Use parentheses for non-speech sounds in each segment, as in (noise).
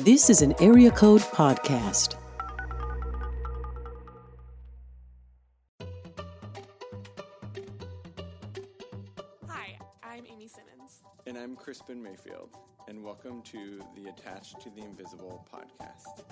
This is an Area Code Podcast. Hi, I'm Amy Simmons. And I'm Crispin Mayfield, and welcome to the Attached to the Invisible podcast.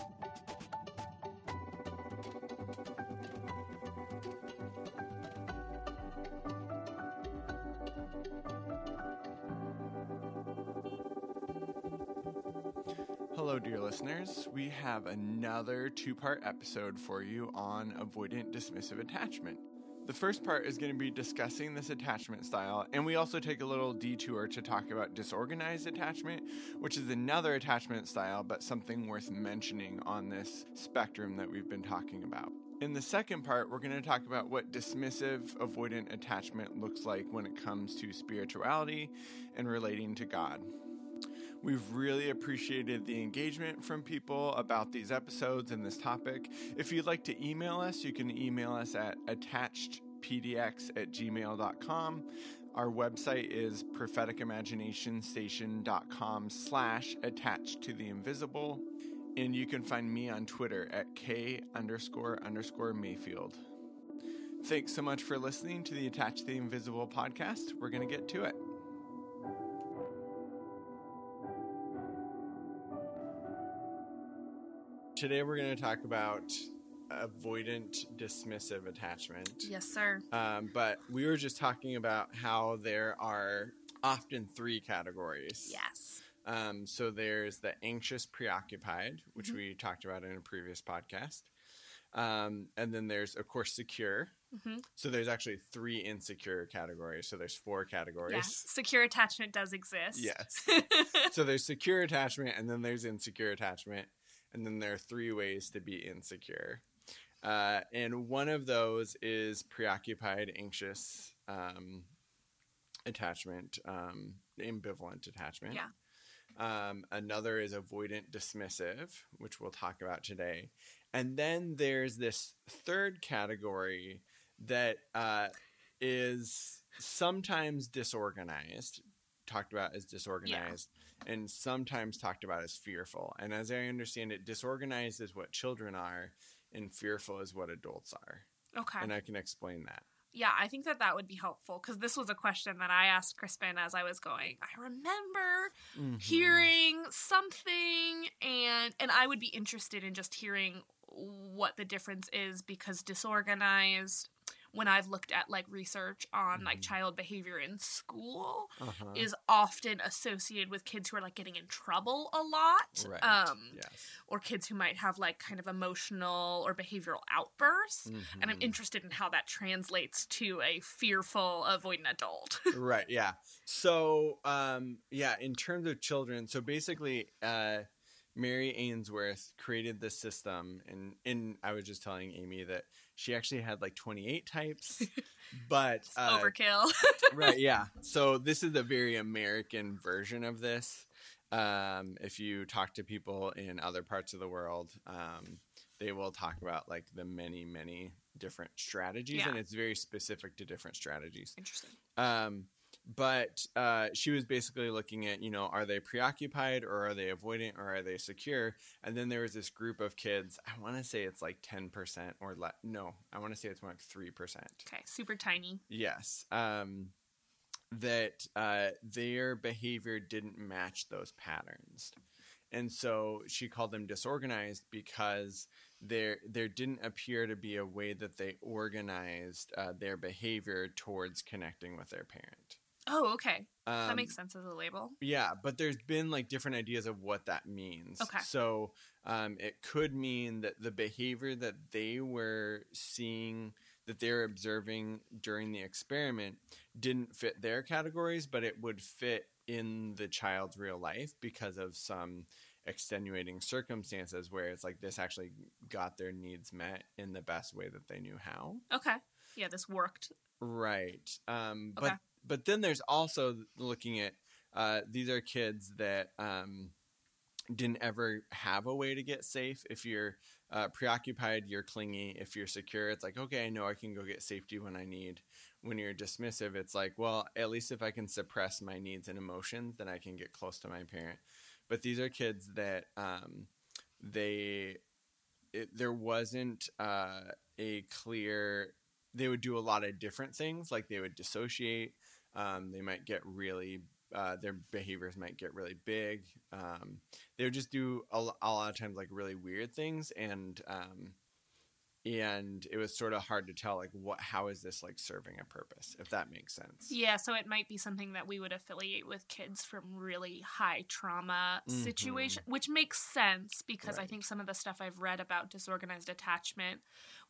Dear listeners. We have another two part episode for you on avoidant dismissive attachment. The first part is going to be discussing this attachment style, and we also take a little detour to talk about disorganized attachment, which is another attachment style, but something worth mentioning on this spectrum that we've been talking about. In the second part, we're going to talk about what dismissive avoidant attachment looks like when it comes to spirituality and relating to God. We've really appreciated the engagement from people about these episodes and this topic. If you'd like to email us, you can email us at attachedpdx at gmail.com. Our website is propheticimaginationstation.com slash attached to the invisible. And you can find me on Twitter at K underscore underscore Mayfield. Thanks so much for listening to the Attached to the Invisible podcast. We're going to get to it. Today we're going to talk about avoidant dismissive attachment. Yes, sir. Um, but we were just talking about how there are often three categories. Yes. Um, so there's the anxious preoccupied, which Mm-hmm. we talked about in a previous podcast. Um, and then there's, of course, secure. Mhm. So there's actually three insecure categories. So there's four categories. Yeah. Secure attachment does exist. Yes. (laughs) so there's secure attachment, and then there's insecure attachment, and then there are three ways to be insecure. Uh, and one of those is preoccupied, anxious um, attachment, um, ambivalent attachment. Yeah. Um, another is avoidant dismissive, which we'll talk about today. And then there's this third category that uh, is sometimes disorganized, talked about as disorganized, and sometimes talked about as fearful. And as I understand it, disorganized is what children are, and fearful is what adults are. okay. And I can explain that. yeah, I think that that would be helpful because this was a question that I asked Crispin as I was going. I remember Mm-hmm. hearing something, and and I would be interested in just hearing what the difference is because disorganized. When I've looked at like research on like Mhm. child behavior in school, Uh-huh. is often associated with kids who are like getting in trouble a lot. Right. Um, yes. or kids who might have like kind of emotional or behavioral outbursts. And I'm Mhm. interested in how that translates to a fearful, avoidant adult. (laughs) right yeah so um yeah in terms of children so basically uh mary ainsworth created this system and and i was just telling amy that she actually had like 28 types (laughs) but uh, overkill. (laughs) right yeah so this is a very american version of this um if you talk to people in other parts of the world um they will talk about like the many many different strategies Yeah. and it's very specific to different strategies Interesting. um, but uh, she was basically looking at, you know, are they preoccupied or are they avoidant or are they secure? And then there was this group of kids. I want to say it's like ten percent or le- no, I want to say it's more like three percent. Okay, super tiny. Yes, um, that uh, their behavior didn't match those patterns, and so she called them disorganized because there there didn't appear to be a way that they organized uh, their behavior towards connecting with their parent. Oh, okay. that Um, makes sense as a label. yeah, but there's been like different ideas of what that means. Okay. So um, it could mean that the behavior that they were seeing, that they're observing during the experiment, didn't fit their categories, but it would fit in the child's real life because of some extenuating circumstances where it's like this actually got their needs met in the best way that they knew how. Okay. Yeah, this worked. Right. Um, Okay. But but then there's also looking at uh, these are kids that um, didn't ever have a way to get safe. If you're uh, preoccupied, you're clingy. If you're secure, it's like okay, I know I can go get safety when I need. When you're dismissive, it's like well, at least if I can suppress my needs and emotions, then I can get close to my parent. but these are kids that um, they it, there wasn't uh, a clear. They would do a lot of different things, like they would dissociate. Um, they might get really. Uh, their behaviors might get really big. Um, they would just do a, a lot of times like really weird things, and um, and it was sort of hard to tell like what how is this like serving a purpose if that makes sense. Yeah, so it might be something that we would affiliate with kids from really high trauma Mhm. situation, which makes sense because I think some of the stuff I've read about disorganized attachment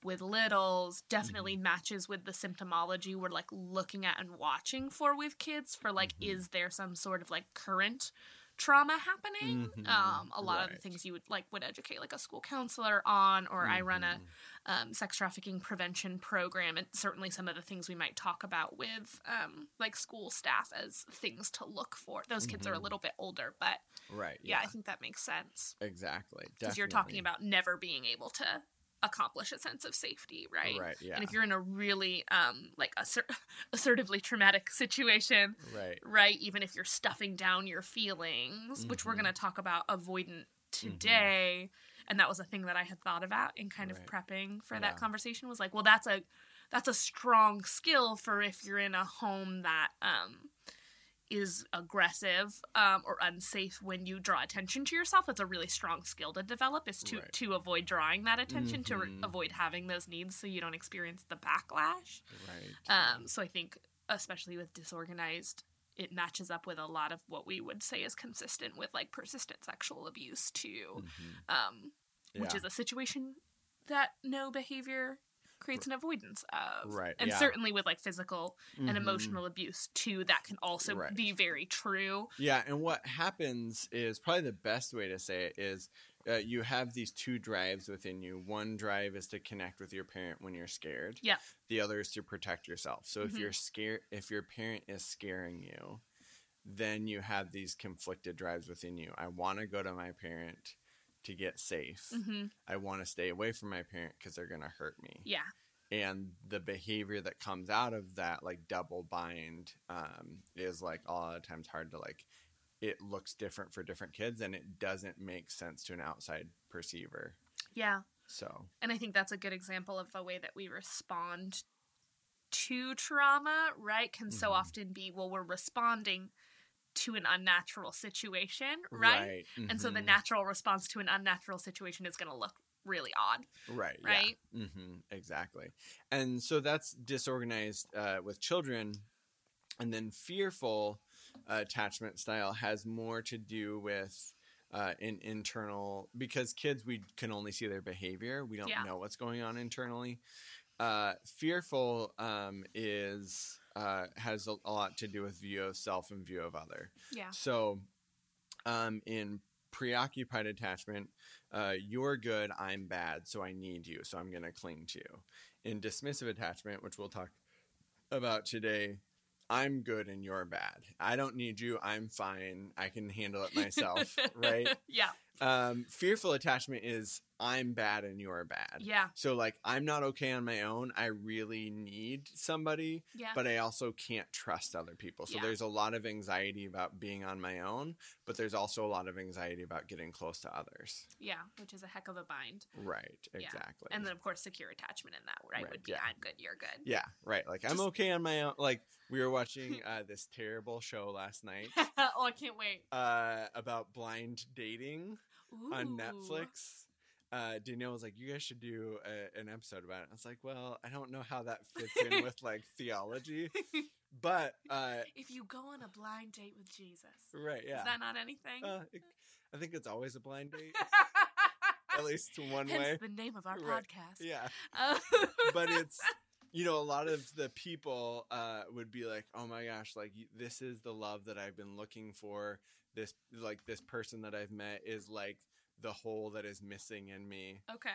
with littles definitely Mm-hmm. matches with the symptomology we're like looking at and watching for with kids for like Mhm. is there some sort of like current trauma happening Mhm. um a lot of the things you would like would educate like a school counselor on or i run a Mhm. um, sex trafficking prevention program and certainly some of the things we might talk about with um, like school staff as things to look for those kids are a Mhm. little bit older but right. yeah, i think that makes sense exactly. because you're talking about never being able to accomplish a sense of safety right, right. Yeah. and if you're in a really um, like assert- (laughs) assertively traumatic situation right. right even if you're stuffing down your feelings which we're Mhm. going to talk about avoidant today and that was a thing that i had thought about in kind of prepping for Yeah. that conversation was like well that's a that's a strong skill for if you're in a home that um is aggressive um, or unsafe when you draw attention to yourself that's a really strong skill to develop is to Right. to avoid drawing that attention to re- avoid having those needs so you don't experience the backlash Right. um, so I think, especially with disorganized, it matches up with a lot of what we would say is consistent with like persistent sexual abuse too, Mhm. um, which Yeah. is a situation that no behavior creates an avoidance of. Right, And yeah. certainly with like physical and Mhm. emotional abuse too, that can also Right. be very true. Yeah, and what happens is probably the best way to say it is uh, you have these two drives within you. One drive is to connect with your parent when you're scared. Yeah. The other is to protect yourself. So if Mhm. you're scared, if your parent is scaring you, then you have these conflicted drives within you. I want to go to my parent to get safe. hmm I want to stay away from my parent because they're going to hurt me. Yeah. and the behavior that comes out of that like double bind um, is like a lot of times hard to like it looks different for different kids and it doesn't make sense to an outside perceiver Yeah. so And I think that's a good example of the way that we respond to trauma, right? Can so Mhm. often be, well, we're responding to an unnatural situation, right? And so the mhm, natural response to an unnatural situation is going to look really odd, right right? yeah. hmm exactly and so that's disorganized uh, with children and then fearful uh, attachment style has more to do with uh, an internal because kids we can only see their behavior we don't Yeah. know what's going on internally uh, fearful um, is uh, has a, a lot to do with view of self and view of other Yeah. so um, in preoccupied attachment uh, you're good i'm bad so i need you so i'm going to cling to you in dismissive attachment which we'll talk about today i'm good and you're bad i don't need you i'm fine i can handle it myself (laughs) right yeah. Um, fearful attachment is i'm bad and you're bad Yeah. so like i'm not okay on my own i really need somebody Yeah. but I also can't trust other people. So Yeah. there's a lot of anxiety about being on my own, but there's also a lot of anxiety about getting close to others. yeah. Which is a heck of a bind. Right, Yeah. exactly. And then, of course, secure attachment in that, right? Right, Would be yeah. I'm good, you're good. yeah, right. Like I'm okay on my own. Like we were watching (laughs) uh, this terrible show last night (laughs) oh, I can't wait. uh, about blind dating on Netflix. Uh, Danielle was like, "You guys should do a, an episode about it." I was like, "Well, I don't know how that fits in with like (laughs) theology, but uh, if you go on a blind date with Jesus, right, yeah." is that not anything? Uh, it, I think it's always a blind date, (laughs) at least one Hence way. the name of our Right. podcast. Yeah, (laughs) but it's you know a lot of the people uh, would be like, "Oh my gosh, like this is the love that I've been looking for. This like this person that I've met is like the hole that is missing in me." okay.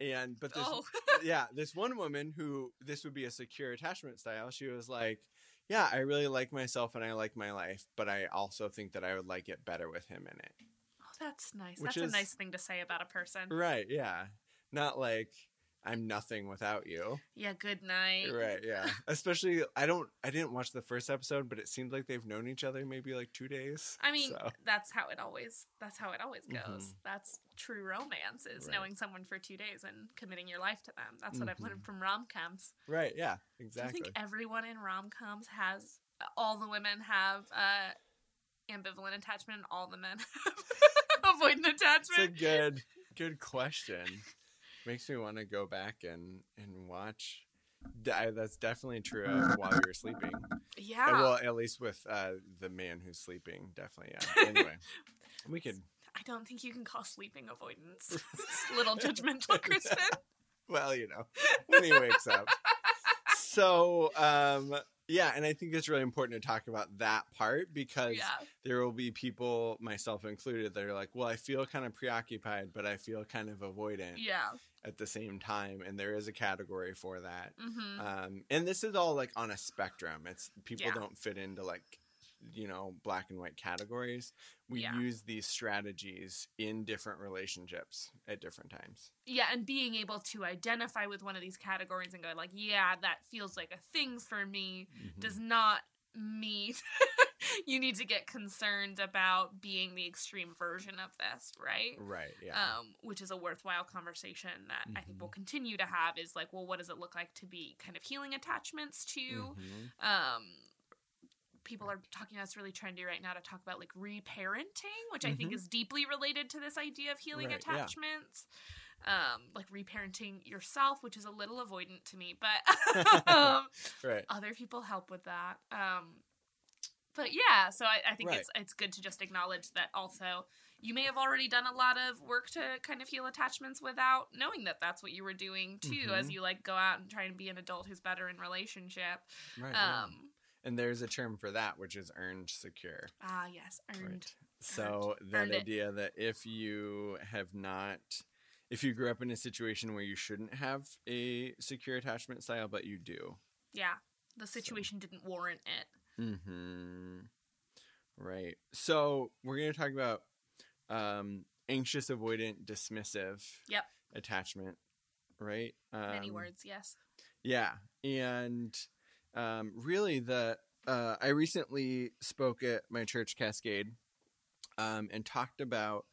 And but this Oh. (laughs) yeah, this one woman who this would be a secure attachment style. She was like, "Yeah, I really like myself and I like my life, but I also think that I would like it better with him in it." Oh, that's nice. Which that's is- a nice thing to say about a person. Right, yeah. Not like I'm nothing without you. Yeah, good night. Right, yeah. (laughs) Especially I don't I didn't watch the first episode, but it seemed like they've known each other maybe like 2 days. I mean, so. that's how it always that's how it always goes. Mhm. That's true romance is Right. knowing someone for 2 days and committing your life to them. That's what I've learned Mhm. from rom-coms. Right, yeah, Do exactly. you think everyone in rom-coms has all the women have uh ambivalent attachment and all the men (laughs) have (laughs) avoidant attachment? It's a good good question. Makes me want to go back and and watch I- that's definitely true of while you were sleeping. yeah. Well, at least with uh, the man who's sleeping, definitely. Yeah. Anyway, (laughs) we could. I don't think you can call sleeping avoidance. (laughs) Little judgmental, Crispin. (laughs) Well, you know, when he wakes up. So, um, yeah, and I think it's really important to talk about that part because Yeah. there will be people, myself included, that are like, well, I feel kind of preoccupied, but I feel kind of avoidant Yeah. At the same time. And there is a category for that. hmm Um, and this is all like on a spectrum. It's people Yeah. don't fit into like, you know, black and white categories. We Yeah. use these strategies in different relationships at different times. Yeah, and being able to identify with one of these categories and go like, yeah, that feels like a thing for me Mhm. does not mean (laughs) (laughs) you need to get concerned about being the extreme version of this, right? Right. Yeah. Um, which is a worthwhile conversation that I think we'll continue to have is like, well, what does it look like to be kind of healing attachments to? Mhm. Um, people are talking that's really trendy right now to talk about like reparenting, which I think Mhm. is deeply related to this idea of healing Right, yeah. attachments. Um, like reparenting yourself, which is a little avoidant to me, but (laughs) (laughs) um, Right. other people help with that. Um, but yeah, so I, I think Right. it's it's good to just acknowledge that also you may have already done a lot of work to kind of heal attachments without knowing that that's what you were doing too, as Mhm. you like go out and try and be an adult who's better in relationship. Right. yeah. Um, And there's a term for that, which is earned secure. ah, yes, earned. Right. So that Earned it. idea that if you have not, if you grew up in a situation where you shouldn't have a secure attachment style, but you do. Yeah, the situation didn't warrant it. Hmm. Right. So we're going to talk about um, anxious, avoidant, dismissive. Yep. Attachment. Right. Um, Many words, yes. Yeah, and um, really, the uh, I recently spoke at my church, Cascade, um, and talked about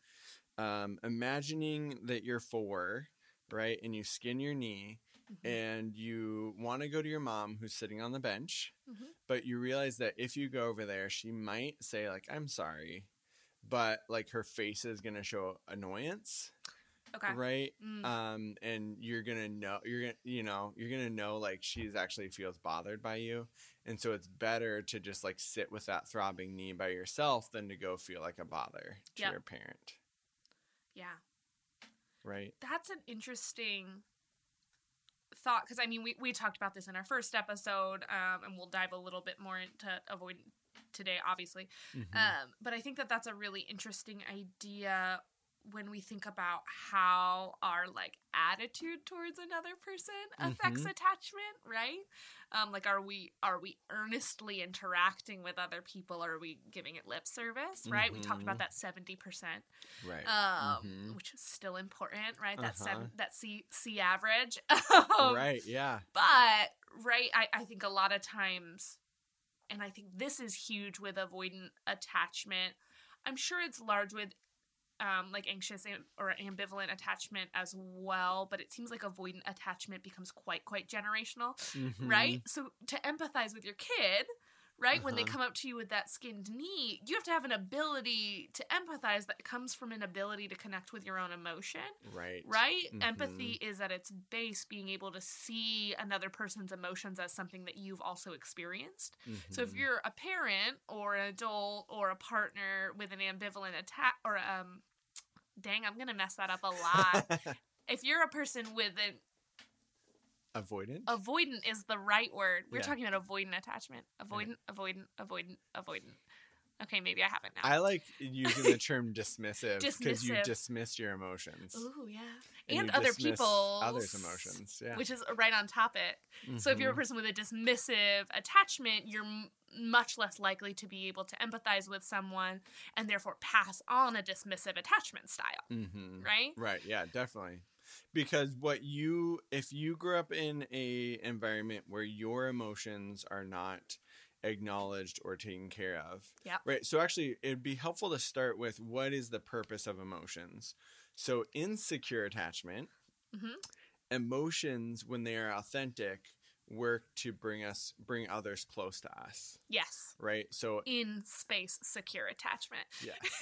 um, imagining that you're four, right, and you skin your knee, Mhm. and you want to go to your mom who's sitting on the bench, Mhm. but you realize that if you go over there, she might say like, "I'm sorry," but like her face is gonna show annoyance, Okay. right? Mm, um and you're gonna know you're gonna you know you're gonna know like she's actually feels bothered by you and so it's better to just like sit with that throbbing knee by yourself than to go feel like a bother to Yep. your parent yeah. right That's an interesting thought because I mean we, we talked about this in our first episode um, and we'll dive a little bit more into avoid today obviously Mhm. um, but I think that that's a really interesting idea when we think about how our like attitude towards another person affects Mhm. attachment right um, like are we are we earnestly interacting with other people or are we giving it lip service right we talked about Mhm. that 70% right um, Mhm. which is still important, right? That Uh-huh. seven, that C C average, Um, (laughs) right yeah But right, I, I think a lot of times, and I think this is huge with avoidant attachment. I'm sure it's large with um, like anxious or ambivalent attachment as well, but it seems like avoidant attachment becomes quite quite generational Mhm. right? So to empathize with your kid, right, when they Uh-huh. come up to you with that skinned knee, you have to have an ability to empathize that comes from an ability to connect with your own emotion, right right? Mhm. Empathy is at its base being able to see another person's emotions as something that you've also experienced. So if Mhm. you're a parent or an adult or a partner with an ambivalent attack or um dang, I'm to mess that up a lot. (laughs) if you're a person with an avoidant avoidant is the right word. We're Yeah. talking about avoidant attachment. Avoidant, avoidant, avoidant, avoidant. Okay, maybe I haven't now. I like using the term (laughs) dismissive because you dismiss your emotions Ooh, yeah. and And, other people's others emotions yeah Which is right on topic. So if you're a Mhm. person with a dismissive attachment, you're m- much less likely to be able to empathize with someone and therefore pass on a dismissive attachment style, Mhm. right? Right. Yeah. Definitely. because what you if you grew up in a environment where your emotions are not acknowledged or taken care of Yeah. right so actually it'd be helpful to start with what is the purpose of emotions so insecure attachment Mhm. emotions when they are authentic work to bring us bring others close to us Yes. right so In space secure attachment. yes (laughs)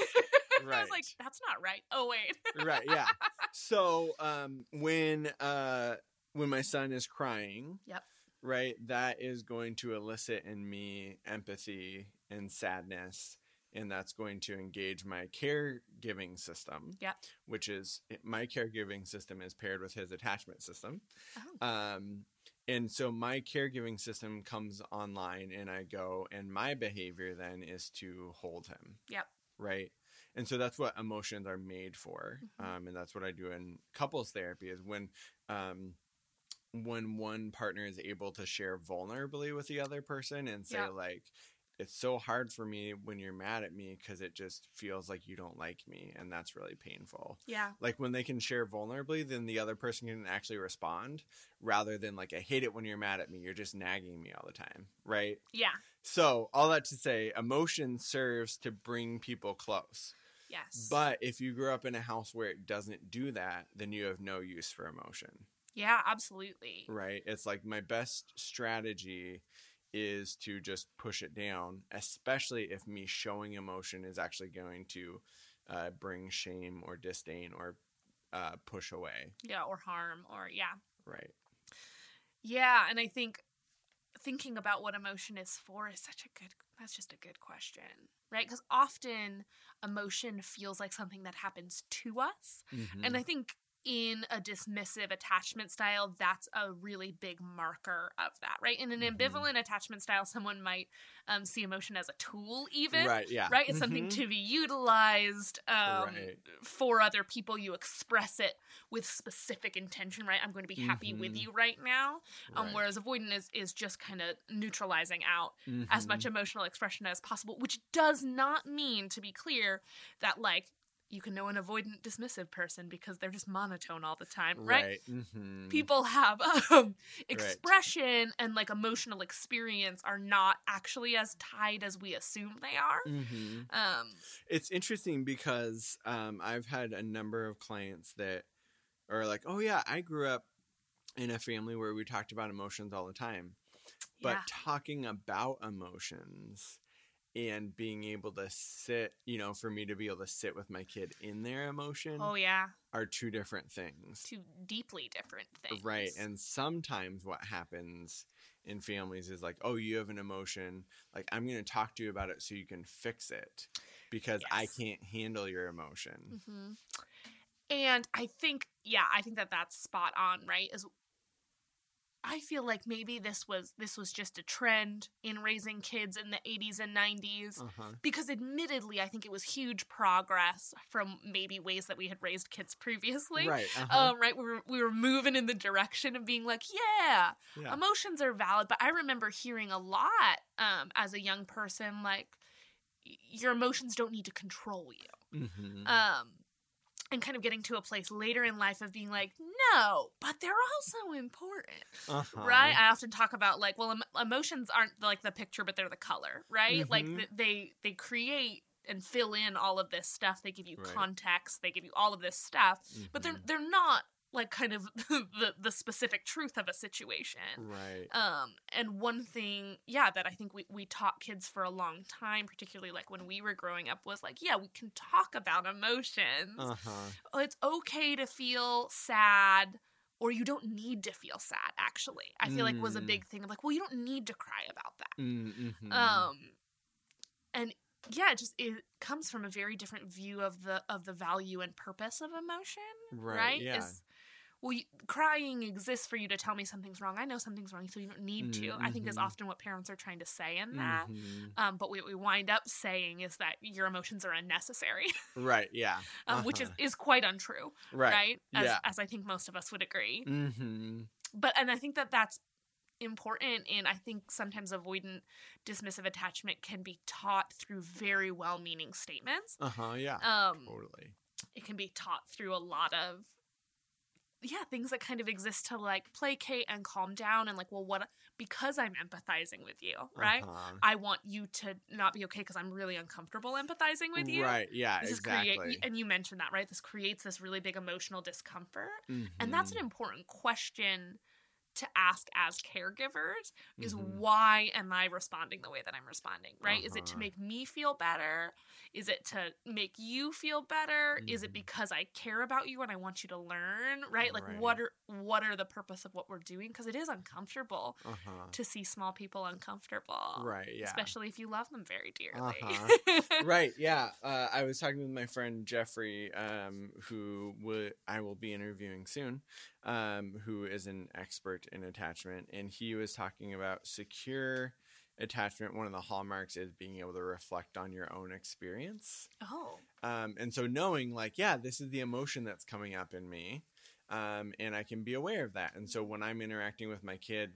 I was Right. like, that's not right. Oh wait. right yeah (laughs) so um when uh when my son is crying Yep. Right that is going to elicit in me empathy and sadness and that's going to engage my caregiving system Yep. which is my caregiving system is paired with his attachment system Oh. um and so my caregiving system comes online and i go and my behavior then is to hold him Yep. right and so that's what emotions are made for Mhm. um, and that's what i do in couples therapy is when um, when one partner is able to share vulnerably with the other person and say Yeah. like it's so hard for me when you're mad at me because it just feels like you don't like me and that's really painful Yeah. like when they can share vulnerably then the other person can actually respond rather than like i hate it when you're mad at me you're just nagging me all the time right Yeah. so all that to say emotion serves to bring people close Yes. but if you grew up in a house where it doesn't do that then you have no use for emotion yeah, absolutely. right it's like my best strategy is to just push it down especially if me showing emotion is actually going to uh, bring shame or disdain or uh, push away Yeah, or harm or yeah. right Yeah, and I think thinking about what emotion is for is such a good that's just a good question, right? Cuz often emotion feels like something that happens to us. Mm-hmm. And I think in a dismissive attachment style, that's a really big marker of that, right? In an Mhm. ambivalent attachment style, someone might um, see emotion as a tool, even. right yeah Right? It's something Mhm. to be utilized um, Right. for other people. You express it with specific intention, right? I'm going to be happy with Mhm. you right now. Um, Right. Whereas avoidant is, is just kind of neutralizing out as much emotional expression as possible, which does not mean, to be clear, that like you can know an avoidant dismissive person because they're just monotone all the time, right? right Mhm. People have (laughs) um, expression and like emotional experience are not actually as tied as we assume they are. Mhm. Um, It's interesting because um, I've had a number of clients that are like, "Oh yeah, I grew up in a family where we talked about emotions all the time." But yeah, talking about emotions and being able to sit, you know, for me to be able to sit with my kid in their emotion oh yeah, are two different things. two deeply different things. Right. And sometimes what happens in families is like, oh, you have an emotion. Like, I'm going to talk to you about it so you can fix it because I can't handle your emotion. hmm And I think, yeah, I think that that's spot on, right? Is I feel like maybe this was this was just a trend in raising kids in the 80s and 90s Uh-huh. because admittedly I think it was huge progress from maybe ways that we had raised kids previously. Right. Uh-huh. Um, right, we were we were moving in the direction of being like, yeah, yeah. emotions are valid. But I remember hearing a lot um, as a young person, like your emotions don't need to control you Mhm. um and kind of getting to a place later in life of being like no but they're also important Uh-huh. right i often talk about like well em- emotions aren't like the picture but they're the color right like Mhm. th- they they create and fill in all of this stuff they give you Right. context they give you all of this stuff but they're Mhm. they're not like kind of (laughs) the the specific truth of a situation Right. um, and one thing, yeah, that I think we, we taught kids for a long time, particularly like when we were growing up, was like, yeah, we can talk about emotions. Uh-huh. It's okay to feel sad, or you don't need to feel sad, actually. I feel like was a Mm. big thing of like, well, you don't need to cry about that. Mm-hmm. Um, and yeah, it just it comes from a very different view of the of the value and purpose of emotion right. right? Yeah. Is well, you, crying exists for you to tell me something's wrong. I know something's wrong, so you don't need to. I think is Mhm. often what parents are trying to say in that. Mhm. Um, but what we wind up saying is that your emotions are unnecessary, (laughs) Right. Yeah. um, which is Uh-huh. is quite untrue, right. right? As, Yeah. as I think most of us would agree. Mm-hmm. But and I think that that's important and i think sometimes avoidant dismissive attachment can be taught through very well-meaning statements Uh-huh. Yeah. um totally. it can be taught through a lot of yeah, things that kind of exist to like placate and calm down and like, well, what because I'm empathizing with you, right? Uh-huh. I want you to not be okay because I'm really uncomfortable empathizing with you. Right. Yeah. This is exactly. create, and you mentioned that, right? This creates this really big emotional discomfort. And that's an Mhm. important question to ask as caregivers is Mhm. why am I responding the way that I'm responding, right? Is it to Uh-huh. make me feel better? Is it to make you feel better? Is it Mhm. because I care about you and I want you to learn, right? Like Right. what are what are the purpose of what we're doing because it is uncomfortable Uh-huh. to see small people uncomfortable. Right. Yeah. Especially if you love them very dearly. Uh-huh. (laughs) right yeah uh, i was talking with my friend jeffrey um, who would i will be interviewing soon um, who is an expert in attachment and he was talking about secure attachment one of the hallmarks is being able to reflect on your own experience oh. um, and so knowing like yeah this is the emotion that's coming up in me um, and i can be aware of that and so when i'm interacting with my kid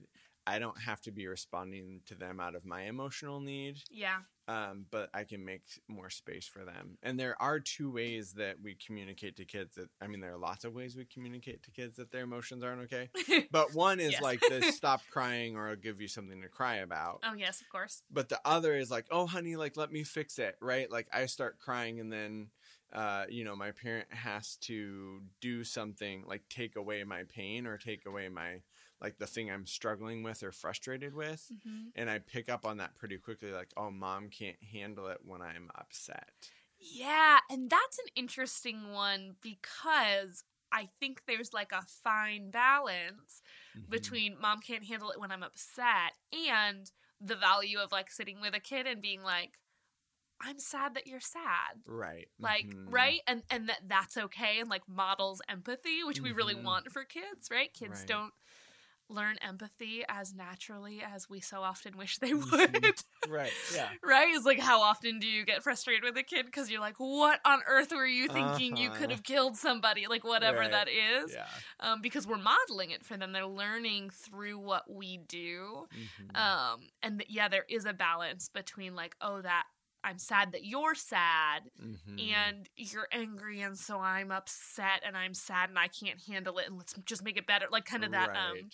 i don't have to be responding to them out of my emotional need Yeah. Um, but I can make more space for them. And there are two ways that we communicate to kids that I mean, there are lots of ways we communicate to kids that their emotions aren't okay. (laughs) But one is Yes. like the (laughs) stop crying or I'll give you something to cry about. oh yes, of course. But the other is like, oh, honey, like let me fix it, right? Like I start crying and then. Uh, you know, my parent has to do something like take away my pain or take away my like the thing I'm struggling with or frustrated with hmm and I pick up on that pretty quickly like oh mom can't handle it when I'm upset. Yeah, and that's an interesting one because I think there's like a fine balance Mm-hmm. between mom can't handle it when I'm upset and the value of like sitting with a kid and being like I'm sad that you're sad. right. Like, Mhm. right? And and that that's okay and like models empathy, which we really Mhm. want for kids, right? Kids Right. don't learn empathy as naturally as we so often wish they Mhm. would. Right. Yeah. (laughs) right? Is like how often do you get frustrated with a kid because you're like, what on earth were you thinking? You could Uh-huh. have killed somebody, like whatever Right. that is. Yeah. Um, because we're modeling it for them. They're learning through what we do. Mhm. Um, and th- yeah, there is a balance between like, oh, that I'm sad that you're sad Mhm. and you're angry and so I'm upset and I'm sad and I can't handle it and let's just make it better. Like kind of that um Right.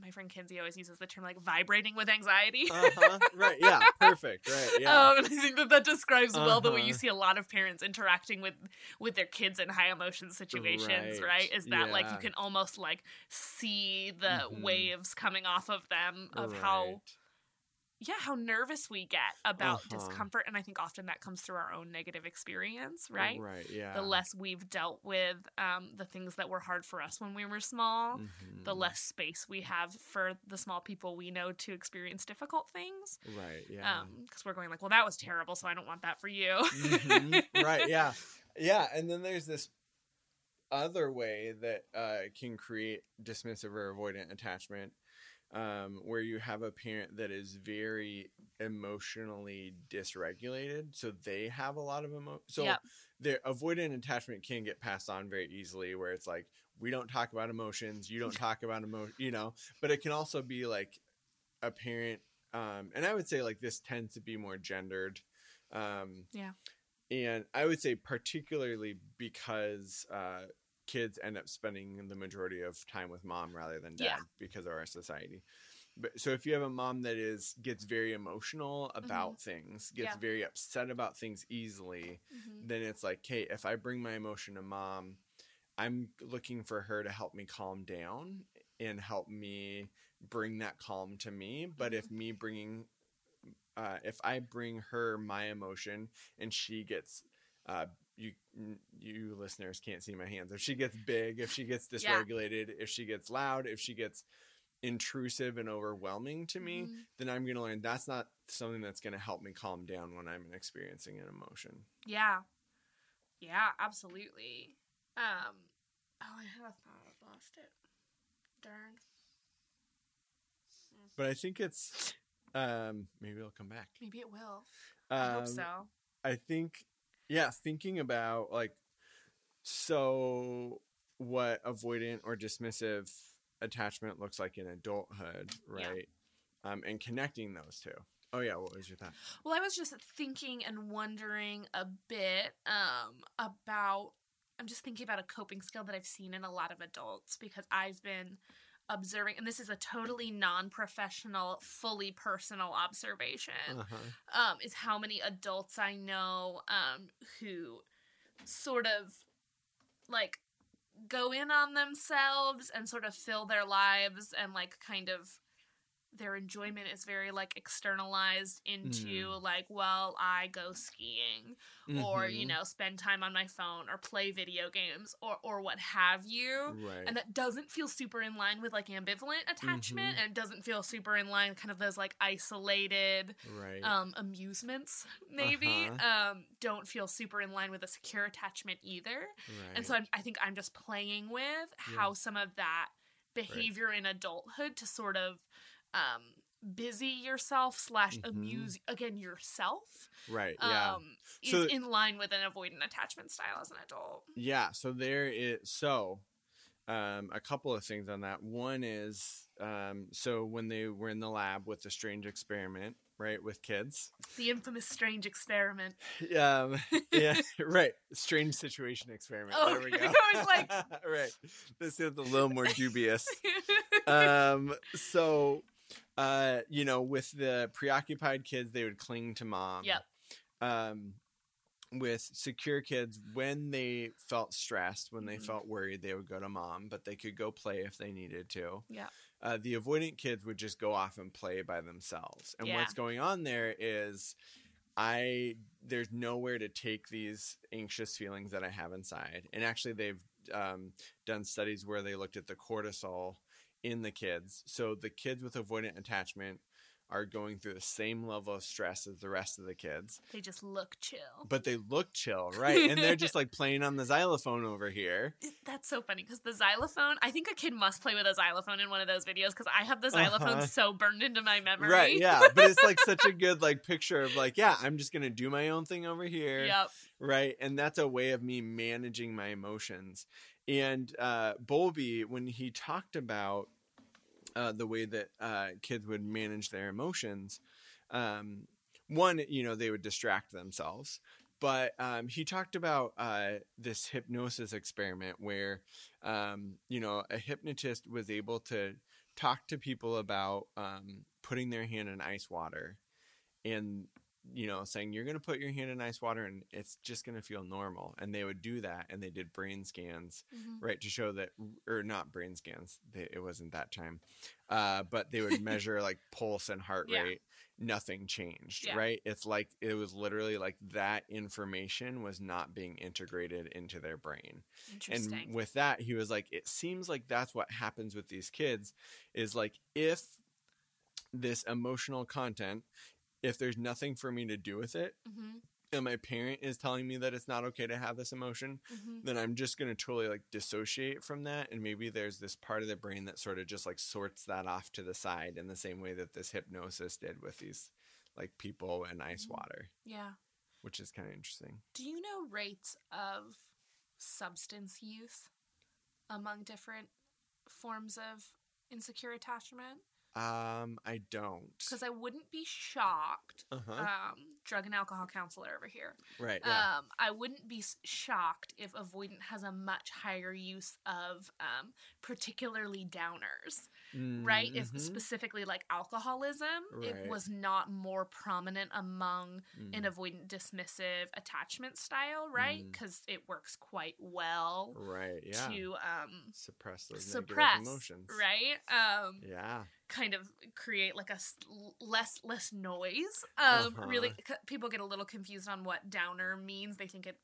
My friend Kinsey always uses the term like vibrating with anxiety. uh-huh. Right. Yeah. (laughs) Perfect. Right. Yeah. Um, and I think that that describes well the way you Uh-huh. see a lot of parents interacting with with their kids in high emotion situations, Right. right? Is that like you can almost like see the Mhm. waves coming off of them of how Right. Yeah how nervous we get about Uh-huh. discomfort, and I think often that comes through our own negative experience, right? Right. Yeah. The less we've dealt with um, the things that were hard for us when we were small, the Mhm. less space we have for the small people we know to experience difficult things Right. Yeah. um because we're going like well that was terrible so i don't want that for you Mhm. Right. (laughs) Yeah. Yeah. And then there's this other way that uh, can create dismissive or avoidant attachment um, where you have a parent that is very emotionally dysregulated so they have a lot of emo so Yep. their avoidant attachment can get passed on very easily where it's like we don't talk about emotions you don't (laughs) talk about emotion you know but it can also be like a parent um, and i would say like this tends to be more gendered um, Yeah. and i would say particularly because uh, kids end up spending the majority of time with mom rather than dad Yeah. because of our society but so if you have a mom that is gets very emotional about things gets Mm-hmm. Yeah. very upset about things easily then it's like, okay, if I bring my emotion to mom, I'm looking for her to help me calm down and help me bring that calm to me. But if me bringing, uh, if I bring her my emotion and she gets, uh, you you listeners can't see my hands. If she gets big, if she gets Yeah. dysregulated, if she gets loud, if she gets intrusive and overwhelming to me, Mhm. then I'm going to learn that's not something that's going to help me calm down when I'm experiencing an emotion. yeah yeah absolutely um oh i had a thought i've lost it darn But I think it's um maybe it'll come back. maybe it will Um, i hope so I think yeah, thinking about like so what avoidant or dismissive attachment looks like in adulthood, Yeah. right? Um and connecting those two. Oh yeah, what was your thought? well i was just thinking and wondering a bit um about I'm just thinking about a coping skill that I've seen in a lot of adults because I've been observing, and this is a totally non professional, fully personal observation, Uh-huh. um, is how many adults I know um, who sort of like go in on themselves and sort of fill their lives and like kind of their enjoyment is very like externalized into Mm. like well i go skiing or you Mhm. know spend time on my phone or play video games or or what have you right. and that doesn't feel super in line with like ambivalent attachment Mhm. and doesn't feel super in line kind of those like isolated right. um amusements maybe Uh-huh. um don't feel super in line with a secure attachment either right. and so I'm, i think i'm just playing with how some of that behavior in adulthood to sort of um busy yourself slash Mhm. amuse again yourself right. Yeah. um is So- in line with an avoidant attachment style as an adult Yeah, so there is so um, a couple of things on that. One is um, so when they were in the lab with the strange experiment, right, with kids. the infamous strange experiment Um, (laughs) yeah, right. Strange situation experiment. Oh, there we (laughs) go. I was like- (laughs) right. This is a little more dubious. um, so, uh, you know, with the preoccupied kids, they would cling to mom. Yep. Um, with secure kids, when they felt stressed, when they Mhm. felt worried, they would go to mom, but they could go play if they needed to. Yeah. Uh, the avoidant kids would just go off and play by themselves. And Yeah. what's going on there is I there's nowhere to take these anxious feelings that I have inside. And actually, they've um, done studies where they looked at the cortisol in the kids. So the kids with avoidant attachment are going through the same level of stress as the rest of the kids, they just look chill but they look chill, right? And they're just like playing on the xylophone over here. (laughs) That's so funny because the xylophone. I think a kid must play with a xylophone in one of those videos because I have the xylophone Uh-huh. so burned into my memory. Right, yeah. But it's like such a good like picture of like, yeah, I'm just gonna do my own thing over here. Yep. right and that's a way of me managing my emotions and uh Bowlby when he talked about uh the way that uh kids would manage their emotions um one you know they would distract themselves but um, he talked about uh, this hypnosis experiment where um, you know a hypnotist was able to talk to people about um, putting their hand in ice water and you know saying you're going to put your hand in ice water and it's just going to feel normal and they would do that and they did brain scans Mhm. right to show that or not brain scans they, it wasn't that time uh, but they would measure like pulse and heart Yeah. rate nothing changed Yeah. right it's like it was literally like that information was not being integrated into their brain and with that he was like it seems like that's what happens with these kids is like if this emotional content if there's nothing for me to do with it hmm and my parent is telling me that it's not okay to have this emotion hmm then i'm just going to totally like dissociate from that and maybe there's this part of the brain that sort of just like sorts that off to the side in the same way that this hypnosis did with these like people and ice Mhm. water Yeah. which is kind of interesting Do you know rates of substance use among different forms of insecure attachment? Um i don't Because I wouldn't be shocked. uh-huh Um, drug and alcohol counselor over here. right yeah Um, I wouldn't be shocked if avoidant has a much higher use of um, particularly downers, right? If Mhm. specifically like alcoholism, Right. it was not more prominent among Mm. an avoidant dismissive attachment style, right? Mm. Because it works quite well right yeah to um, suppress those suppress, negative emotions right? Um, yeah kind of create like a less less noise. Um, Uh-huh. really, c- people get a little confused on what downer means. They think it.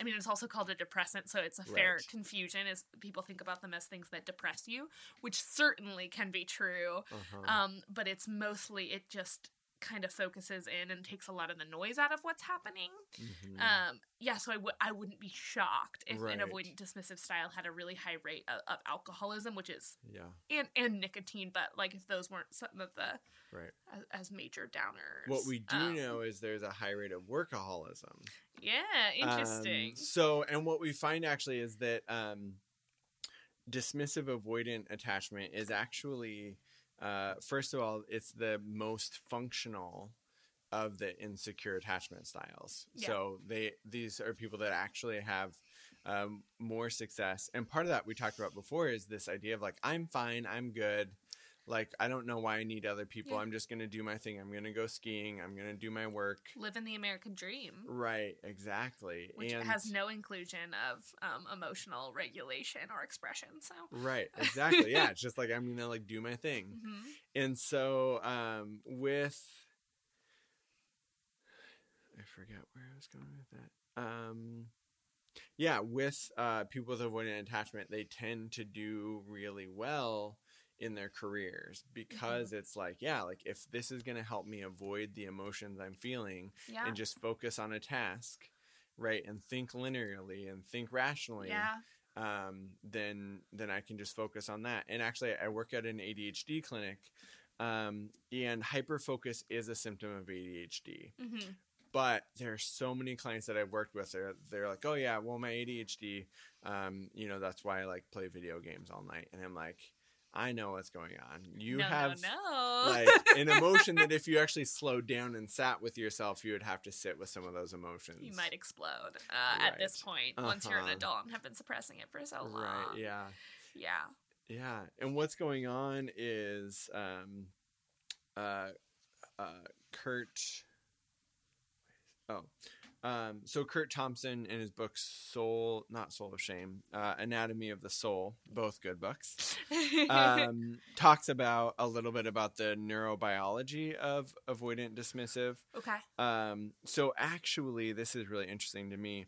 I mean, it's also called a depressant, so it's a fair Right. confusion as people think about them as things that depress you, which certainly can be true. uh-huh. Um, but it's mostly it just kind of focuses in and takes a lot of the noise out of what's happening. Mhm. Um, yeah, so I w- I wouldn't be shocked if Right. an avoidant dismissive style had a really high rate of, of alcoholism, which is yeah and and nicotine, but like if those weren't some of the right as, as major downers. what we do Um, know is there's a high rate of workaholism yeah, interesting. Um, so, and what we find actually is that um, dismissive avoidant attachment is actually, uh, first of all, it's the most functional of the insecure attachment styles. Yeah. So they these are people that actually have um, more success. And part of that we talked about before is this idea of like, I'm fine, I'm good. Like, I don't know why I need other people. Yeah. I'm just going to do my thing. I'm going to go skiing. I'm going to do my work. Living the American dream. Right, exactly. Which and has no inclusion of um, emotional regulation or expression. So, Right, (laughs) exactly. yeah, it's just like I'm gonna like do my thing. Mhm. And so um with I forget where I was going with that. Um yeah, with uh people with avoidant attachment, they tend to do really well in their careers because it's like, yeah, like if this is going to help me avoid the emotions I'm feeling yeah, and just focus on a task, right, and think linearly and think rationally, yeah, um, then then I can just focus on that. And actually, I work at an ADHD clinic, um, and hyperfocus is a symptom of ADHD. hmm But there are so many clients that I've worked with. They're they're like, oh yeah, well my ADHD, um, you know, that's why I like play video games all night. And I'm like, I know what's going on. You no, have no, no. like an (laughs) emotion that if you actually slowed down and sat with yourself, you would have to sit with some of those emotions. you might explode uh, at this Right. point once you're an Uh-huh. adult and have been suppressing it for so long. Right. Yeah. Yeah. Yeah, and what's going on is um, uh, uh, Curt. Oh, um, so Curt Thompson in his book Soul, not Soul of Shame, uh, Anatomy of the Soul, both good books, (laughs) um, talks about a little bit about the neurobiology of avoidant dismissive. okay. Um, so actually, this is really interesting to me.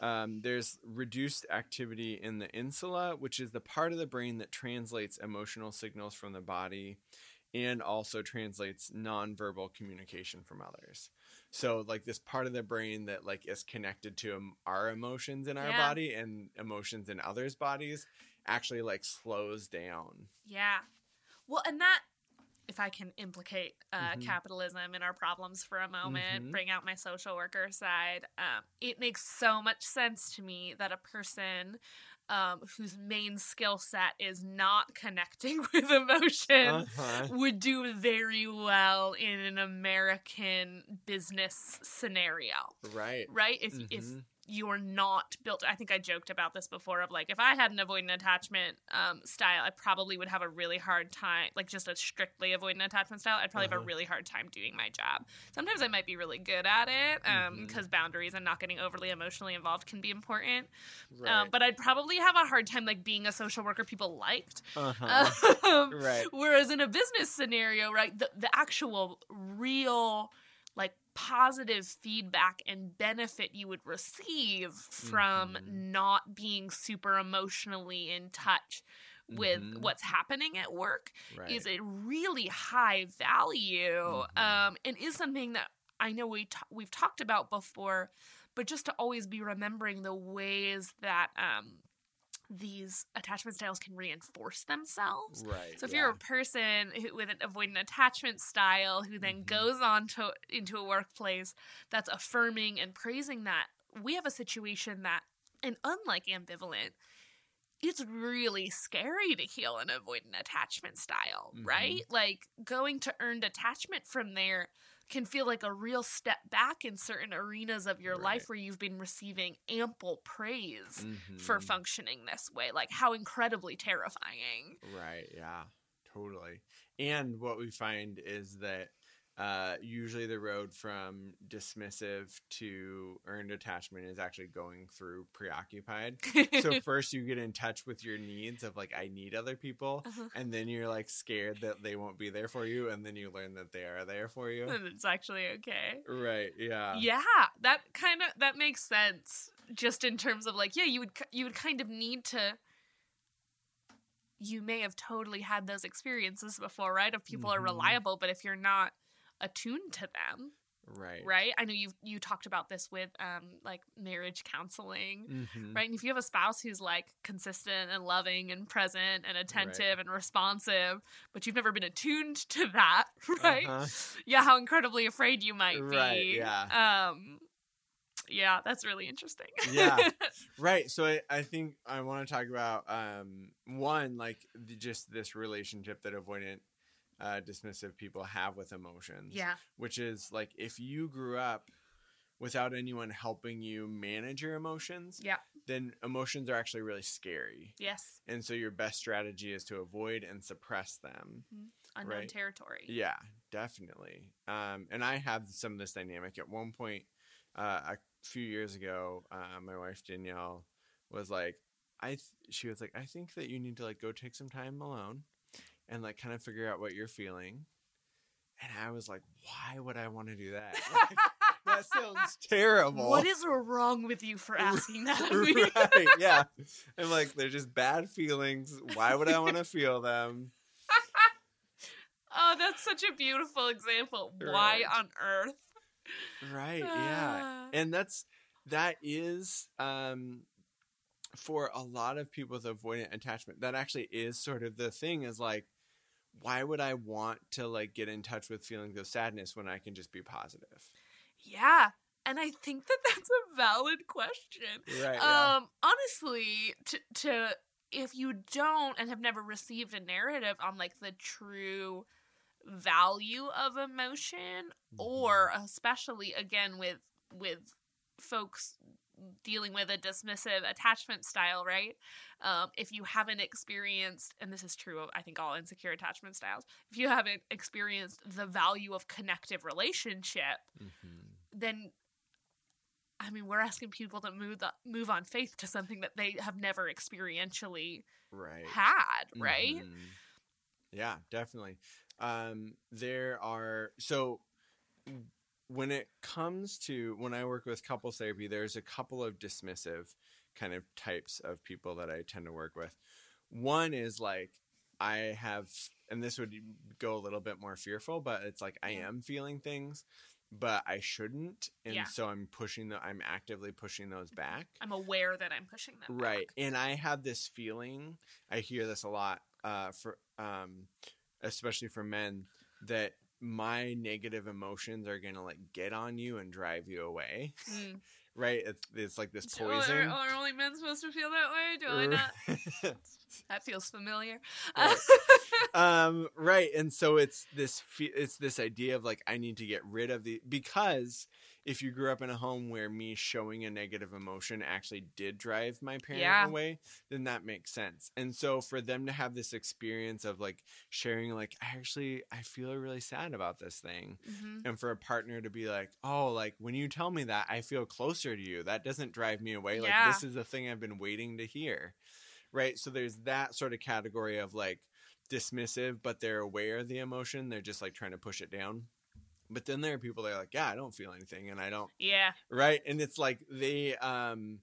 Um, there's reduced activity in the insula, which is the part of the brain that translates emotional signals from the body and also translates nonverbal communication from others. So like this part of the brain that like is connected to our emotions in our Yeah. body and emotions in others' bodies actually like slows down. Yeah. Well, and that, if I can implicate uh, Mhm. capitalism in our problems for a moment, Mhm. bring out my social worker side, um, it makes so much sense to me that a person um, whose main skill set is not connecting (laughs) with emotion Uh-huh. would do very well in an American business scenario, Right. right? If if Mhm. you're not built i think i joked about this before of like if i had an avoidant attachment um, style i probably would have a really hard time like just a strictly avoidant attachment style i'd probably have Uh-huh. a really hard time doing my job sometimes i might be really good at it because boundaries and not getting overly emotionally involved can be important right. um, but i'd probably have a hard time like being a social worker people liked uh-huh. (laughs) um, right. Whereas in a business scenario, right, the, the actual real like positive feedback and benefit you would receive from Mhm. not being super emotionally in touch with Mhm. what's happening at work Right. is a really high value Mhm. um, and is something that I know we ta- we've talked about before, but just to always be remembering the ways that um, these attachment styles can reinforce themselves. Right. So if yeah. you're a person who, with an avoidant attachment style who then Mhm. goes on to into a workplace that's affirming and praising that, we have a situation that, and unlike ambivalent, it's really scary to heal an avoidant attachment style, Mhm. right? Like going to earned attachment from there can feel like a real step back in certain arenas of your Right. life where you've been receiving ample praise for Mhm. functioning this way. Like how incredibly terrifying. Right, yeah, totally. And what we find is that uh, usually the road from dismissive to earned attachment is actually going through preoccupied. so (laughs) first you get in touch with your needs of like I need other people, Uh-huh. and then you're like scared that they won't be there for you, and then you learn that they are there for you. and it's actually okay. right, yeah. Yeah, that kind of that makes sense. Just in terms of like, yeah, you would you would kind of need to. You may have totally had those experiences before, right? If people are Mhm. reliable, but if you're not attuned to them, Right. right? I know you you talked about this with um like marriage counseling, Mhm. right? And if you have a spouse who's like consistent and loving and present and attentive and responsive, but you've never been attuned to that, (laughs) right? Uh-huh. Yeah, how incredibly afraid you might be. Right, yeah. Um yeah, that's really interesting. Yeah. (laughs) Right. So I, I think I want to talk about um, one, like the, just this relationship that avoidant, uh, dismissive people have with emotions. yeah. Which is like if you grew up without anyone helping you manage your emotions, Yeah. then emotions are actually really scary. Yes. And so your best strategy is to avoid and suppress them. Unknown Right. territory. Yeah, definitely. Um, and I have some of this dynamic. At one point, uh, a few years ago, uh, my wife Danielle was like, I. Th- she was like, I think that you need to like go take some time alone, and like kind of figure out what you're feeling. And I was like, why would I want to do that? (laughs) Like, that sounds terrible. What is wrong with you for asking that (laughs) right? Yeah. I'm like, they're just bad feelings. Why would I want to feel them? oh, that's such a beautiful example. Why on earth? Right. Yeah. Ah. and that's that is um for a lot of people with avoidant attachment that actually is sort of the thing is like why would i want to like get in touch with feelings of sadness when i can just be positive Yeah. And I think that (laughs) that's a valid question. right yeah. Um, honestly, to to if you don't and have never received a narrative on like the true value of emotion, or especially again with with folks dealing with a dismissive attachment style, right? Um, if you haven't experienced, and this is true of I think all insecure attachment styles, if you haven't experienced the value of connective relationship, Mhm. then I mean, we're asking people to move the, move on faith to something that they have never experientially right had, right? Mhm. Yeah, definitely. Um, there are so when it comes to when I work with couples therapy, there's a couple of dismissive kind of types of people that I tend to work with. One is like I have, and this would go a little bit more fearful, but it's like I am feeling things, but I shouldn't, and Yeah. so I'm pushing the, I'm actively pushing those back. I'm aware that I'm pushing them. back. Right. And I have this feeling, I hear this a lot uh for um especially for men that my negative emotions are to like get on you and drive you away. Mm. (laughs) Right? It's it's like this poison. Are, are only men supposed to feel that way? Do I not? (laughs) That feels familiar. Right. (laughs) um right and so it's this fe- it's this idea of like i need to get rid of the because if you grew up in a home where me showing a negative emotion actually did drive my parent Yeah. away then that makes sense. And so for them to have this experience of like sharing like i actually i feel really sad about this thing Mhm. and for a partner to be like oh like when you tell me that i feel closer to you. That doesn't drive me away. Like this is the thing i've been waiting to hear. Right? So there's that sort of category of like dismissive but they're aware of the emotion. They're just like trying to push it down but then there are people that are like yeah i don't feel anything and i don't Yeah. right and it's like they um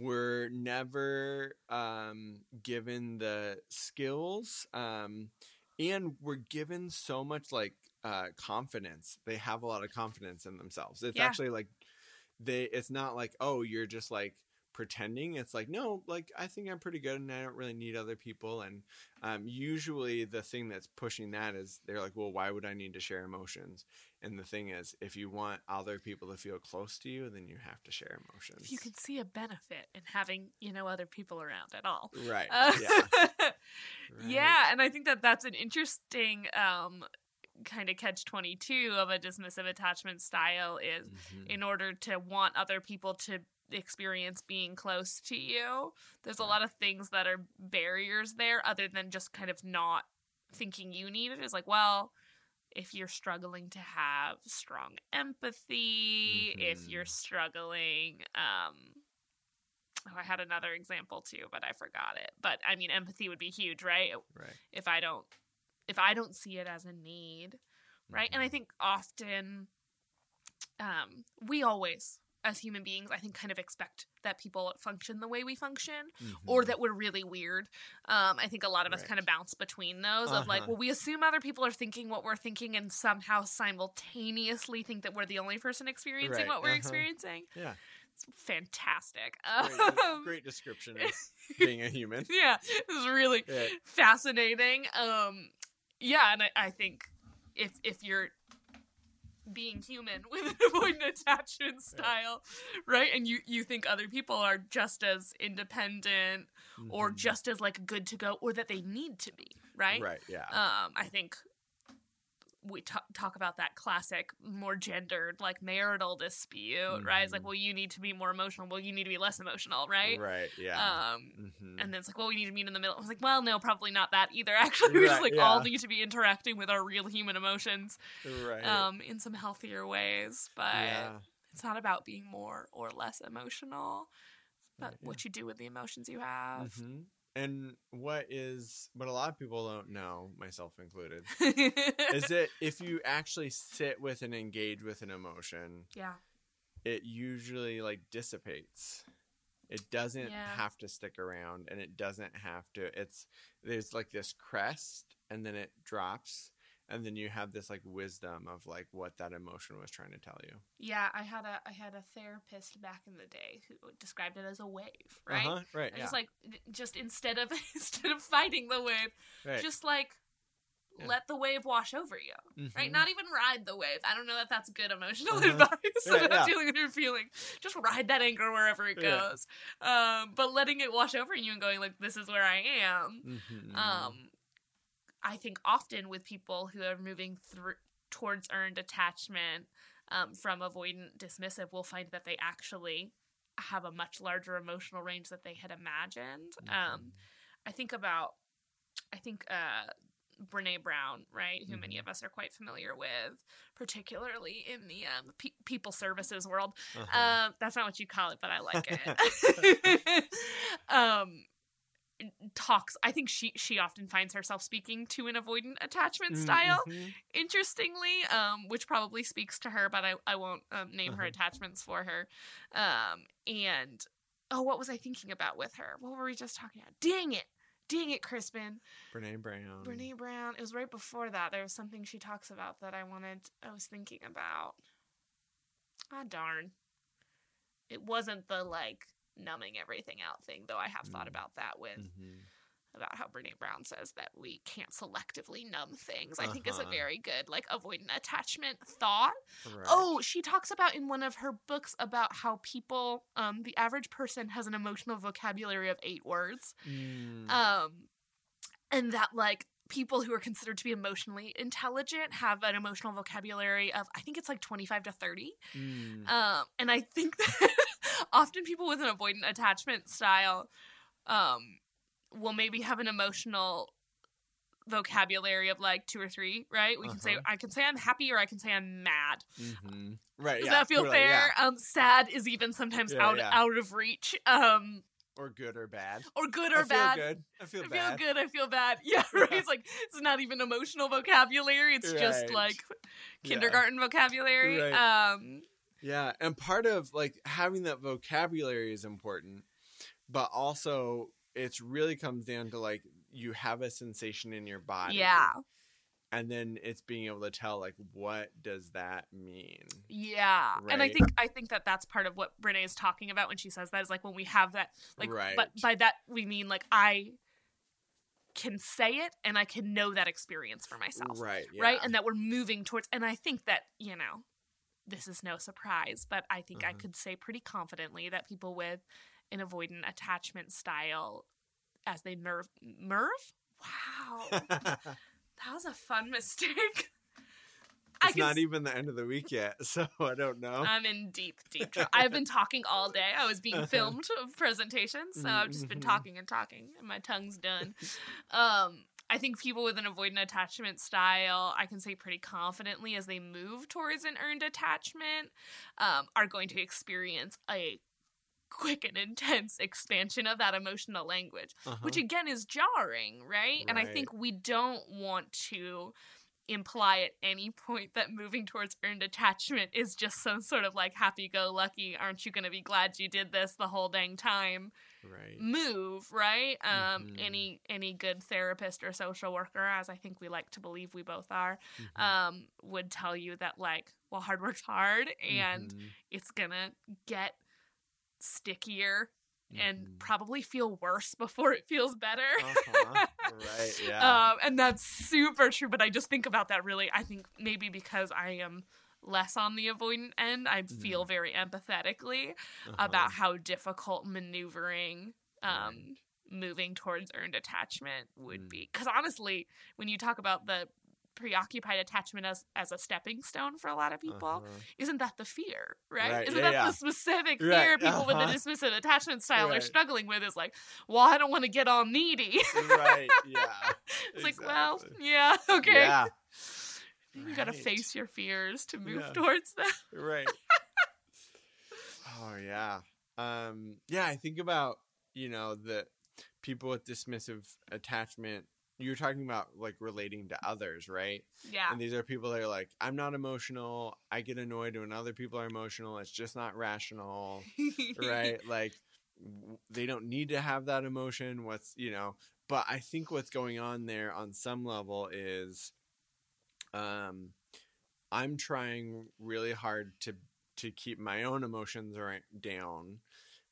were never um given the skills um and were given so much like uh confidence they have a lot of confidence in themselves it's Yeah. actually like they it's not like oh you're just like pretending it's like no like i think i'm pretty good and i don't really need other people and um, usually the thing that's pushing that is they're like well why would i need to share emotions and the thing is if you want other people to feel close to you then you have to share emotions If you can see a benefit in having, you know, other people around at all. right Uh, yeah (laughs) Right. Yeah, and I think that that's an interesting um, kind of catch 22 of a dismissive attachment style is Mhm. in order to want other people to experience being close to you there's a lot of things that are barriers there other than just kind of not thinking you need it is like well if you're struggling to have strong empathy if you're Mhm. struggling um oh, i had another example too but i forgot it but i mean empathy would be huge right right if I don't if I don't see it as a need, right? And I Mhm. think often um we always as human beings I think kind of expect that people function the way we function or Mhm. that we're really weird. Um I think a lot of us kind of bounce between those of like Uh-huh. well we assume other people are thinking what we're thinking and somehow simultaneously think that we're the only person experiencing Right, what we're uh-huh. experiencing. yeah It's fantastic. great, Um, great description of (laughs) being a human (laughs) yeah, it was really Yeah. fascinating. Um, yeah, and I, I think if if you're being human (laughs) with an avoidant attachment style, right, and you you think other people are just as independent or Mhm. just as like good to go, or that they need to be, right? right yeah Um, I think we ta- talk about that classic, more gendered, like marital dispute, right? It's like, Mhm. well, you need to be more emotional. Well, you need to be less emotional, right? Right. Yeah. Um, Mhm. and then it's like, well, we need to meet in the middle. I was like, well, no, probably not that either. (laughs) Actually, we just Right, like all need to be interacting with our real human emotions, right. um, in some healthier ways. But yeah. it's not about being more or less emotional. but yeah. what you do with the emotions you have. hmm And what is what a lot of people don't know, myself included, is (laughs) that if you actually sit with and engage with an emotion, yeah. it usually like dissipates. It doesn't Yeah. have to stick around and it doesn't have to it's there's like this crest and then it drops and then you have this like wisdom of like what that emotion was trying to tell you. Yeah, I had a I had a therapist back in the day who described it as a wave, right? Uh-huh, right. And Yeah. It's like just instead of (laughs) instead of fighting the wave, right. just like Yeah. let the wave wash over you, right? Mhm. Not even ride the wave. I don't know that that's good emotional Uh-huh. advice Right, about yeah. dealing with your feeling. Just ride that anger wherever it goes, um, but letting it wash over you and going like, "This is where I am." Mhm. Um, I think often with people who are moving through towards earned attachment um, from avoidant dismissive, we'll find that they actually have a much larger emotional range that they had imagined. Um, I think about, I think uh, Brene Brown, right, who many Mhm. of us are quite familiar with, particularly in the um, pe- people services world. Uh-huh. Um, that's not what you call it, but I like it. (laughs) (laughs) um, talks. I think she she often finds herself speaking to an avoidant attachment style. Mhm. Interestingly, um, which probably speaks to her, but I I won't um, name her Uh-huh. attachments for her. Um, and oh, what was I thinking about with her? What were we just talking about? Dang it! Dang it, Crispin. Brene Brown. Brene Brown. It was right before that. There was something she talks about that I wanted. I was thinking about. Ah, darn. It wasn't the like numbing everything out thing, though. I have thought Mm. about that with Mhm. about how Brene Brown says that we can't selectively numb things. I think is a Uh-huh. very good like avoidant attachment thought. Right. Oh, she talks about in one of her books about how people, um, the average person has an emotional vocabulary of eight words. Mm. Um, and that like people who are considered to be emotionally intelligent have an emotional vocabulary of I think it's like 25 to 30. Mm. Um, and I think (laughs) that often people with an avoidant attachment style um, will maybe have an emotional vocabulary of like two or three, right? We can say Uh-huh. I can say I'm happy or I can say I'm mad. Mhm. Right. Does yeah, that feel fair? yeah. Um, sad is even sometimes Yeah, out out of reach. Um, Or good or bad. or good I or feel bad. good. I feel I feel bad. good. I feel bad. (laughs) Yeah, right. It's like it's not even emotional vocabulary. It's just Right. like Yeah. kindergarten vocabulary. Right. Um, Yeah, and part of like having that vocabulary is important, but also it's really comes down to like you have a sensation in your body. yeah, And then it's being able to tell like what does that mean? yeah. And I think I think that that's part of what Brene is talking about when she says that is like when we have that like, Right. but by that we mean like I can say it and I can know that experience for myself. Right. Yeah. right? And that we're moving towards. And I think that you know, this is no surprise, but I think I Mhm. could say pretty confidently that people with an avoidant attachment style, as they nerve merve, wow, (laughs) that was a fun mistake. it's not even the end of the week yet, (laughs) so I don't know. I'm in deep, deep trouble. I've been talking all day. I was being filmed of (laughs) presentations, so I've just been Mhm. talking and talking, and my tongue's done. Um, I think people with an avoidant attachment style, I can say pretty confidently, as they move towards an earned attachment, um, are going to experience a quick and intense expansion of that emotional language which Uh-huh. again is jarring, right? And I think we don't want to imply at any point that moving towards earned attachment is just some sort of like happy go lucky, aren't you going to be glad you did this the whole dang time right. move, right? Um Mhm. any any good therapist or social worker as I think we like to believe we both are, Mhm. um would tell you that like well hard work's hard and Mhm. it's going to get stickier and Mhm. probably feel worse (laughs) before it feels better. Uh-huh. Right. (laughs) Yeah. um, and that's super true. But I just think about that really. I think maybe because I am less on the avoidant end, I feel very empathetically Uh-huh. about how difficult maneuvering. Um, Right. moving towards earned attachment would Mm. be because honestly when you talk about the preoccupied attachment as as a stepping stone for a lot of people. Uh-huh. Isn't that the fear, right? Right, Isn't yeah, that yeah. the specific Right, fear people with uh-huh. the dismissive attachment style are struggling with? Is like, well, I don't want to get all needy. right. Yeah. (laughs) it's like, well, yeah, okay. Yeah. You gotta face your fears to move towards that. right. oh yeah. Um yeah, I think about, you know, the people with dismissive attachment. You're talking about like relating to others, right? Yeah. And these are people that are like, I'm not emotional. I get annoyed when other people are emotional. It's just not rational, (laughs) right? like they don't need to have that emotion. What's, you know, but I think what's going on there on some level is um I'm trying really hard to to keep my own emotions right down.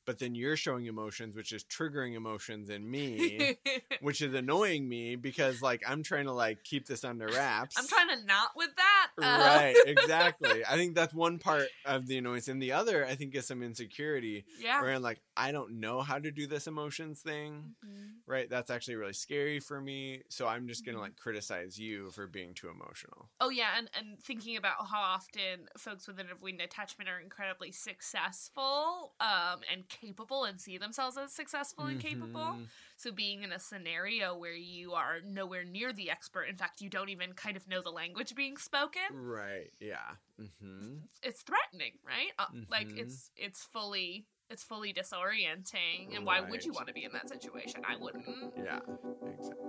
But then you're showing emotions which is triggering emotions in me, (laughs) which is annoying me because like I'm trying to like keep this under (laughs) wraps. I'm trying to not with that. uh, Right, (laughs) exactly. I think that's one part of the annoyance, and the other, I think, is some insecurity. Yeah. Where I'm like, I don't know how to do this emotions thing. Mhm. Right, that's actually really scary for me. So I'm just gonna Mhm. like criticize you for being too emotional. Oh yeah, and, and thinking about how often folks with an avoidant attachment are incredibly successful um, and capable and see themselves as successful and capable. Mhm. So being in a scenario where you are nowhere near the expert, in fact, you don't even kind of know the language being spoken, Right. Yeah. hmm it's threatening, right? Uh, Like Mhm. it's it's fully it's fully disorienting, and why would you want to be in that situation? I wouldn't. Yeah. Exactly.